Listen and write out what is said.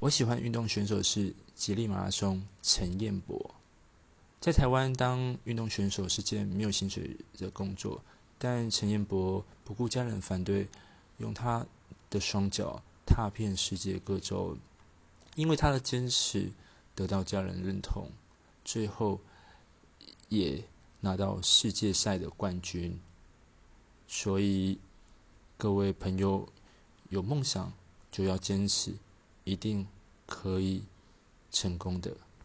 我喜欢运动选手是吉利马拉松陈彦博。在台湾当运动选手是件没有薪水的工作，但陈彦博不顾家人反对，用他的双脚踏遍世界各州，因为他的坚持得到家人认同，最后也拿到世界赛的冠军。所以各位朋友有梦想就要坚持，一定可以成功的。